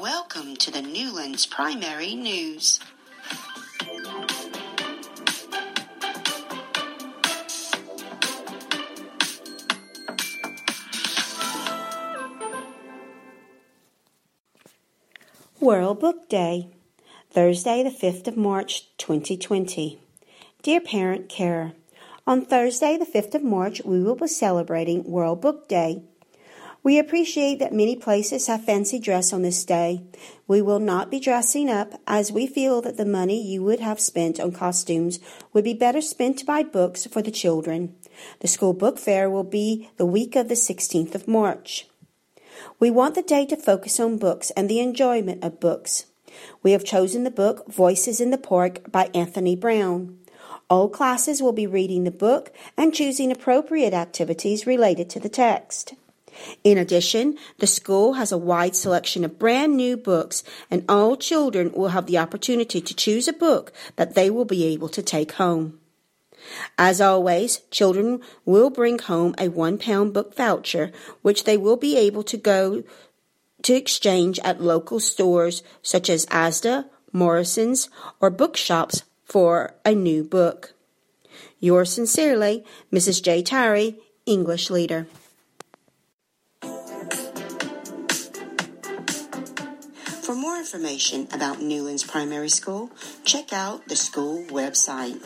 Welcome to the Newlands Primary News. World Book Day, Thursday, the 5th of March, 2020. Dear Parent Care, on Thursday, the 5th of March, we will be celebrating World Book Day. We appreciate that many places have fancy dress on this day. We will not be dressing up as we feel that the money you would have spent on costumes would be better spent to buy books for the children. The school book fair will be the week of the 16th of March. We want the day to focus on books and the enjoyment of books. We have chosen the book Voices in the Park by Anthony Browne. All classes will be reading the book and choosing appropriate activities related to the text. In addition, the school has a wide selection of brand new books, and all children will have the opportunity to choose a book that they will be able to take home. As always, children will bring home a one pound book voucher, which they will be able to go to exchange at local stores such as Asda, Morrison's, or bookshops for a new book. Yours sincerely, Mrs. J. Tyree, English Leader. For more information about Newlands Primary School, check out the school website.